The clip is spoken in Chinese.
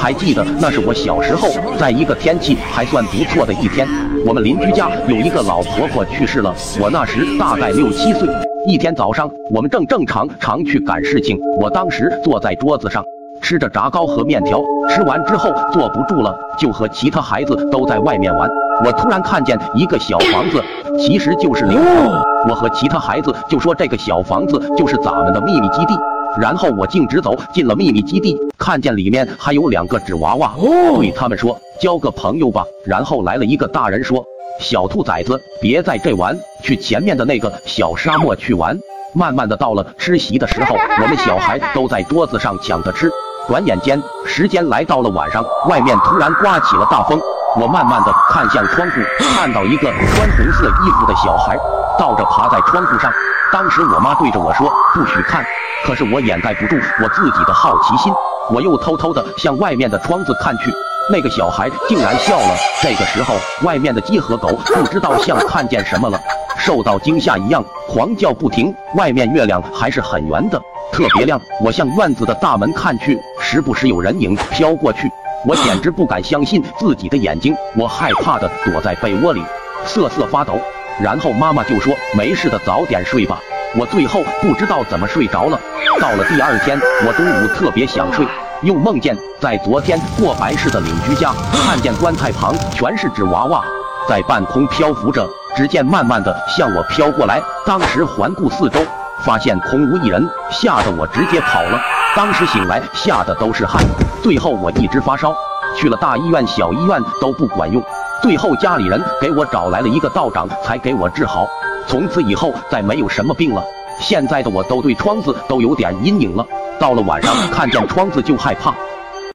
还记得那是我小时候，在一个天气还算不错的一天，我们邻居家有一个老婆婆去世了，我那时大概六七岁。一天早上，我们正正常常去赶事情，我当时坐在桌子上吃着炸糕和面条，吃完之后坐不住了，就和其他孩子都在外面玩。我突然看见一个小房子，其实就是灵堂。我和其他孩子就说这个小房子就是咱们的秘密基地。然后我径直走进了秘密基地，看见里面还有两个纸娃娃，对他们说交个朋友吧。然后来了一个大人说：“小兔崽子，别在这玩，去前面的那个小沙漠去玩。”慢慢的到了吃席的时候，我们小孩都在桌子上抢着吃。转眼间，时间来到了晚上，外面突然刮起了大风。我慢慢的看向窗户，看到一个穿红色衣服的小孩倒着爬在窗户上。当时我妈对着我说：“不许看。”可是我掩盖不住我自己的好奇心，我又偷偷的向外面的窗子看去，那个小孩竟然笑了。这个时候，外面的鸡和狗不知道像看见什么了，受到惊吓一样狂叫不停。外面月亮还是很圆的，特别亮。我向院子的大门看去，时不时有人影飘过去，我简直不敢相信自己的眼睛，我害怕的躲在被窝里瑟瑟发抖。然后妈妈就说：“没事的，早点睡吧。”我最后不知道怎么睡着了。到了第二天，我中午特别想睡，又梦见在昨天过白事的邻居家，看见棺材旁全是纸娃娃，在半空漂浮着。只见慢慢的向我飘过来。当时环顾四周，发现空无一人，吓得我直接跑了。当时醒来，吓得都是汗。最后我一直发烧，去了大医院、小医院都不管用。最后家里人给我找来了一个道长，才给我治好。从此以后再没有什么病了。现在的我都对窗子都有点阴影了。到了晚上 看见窗子就害怕。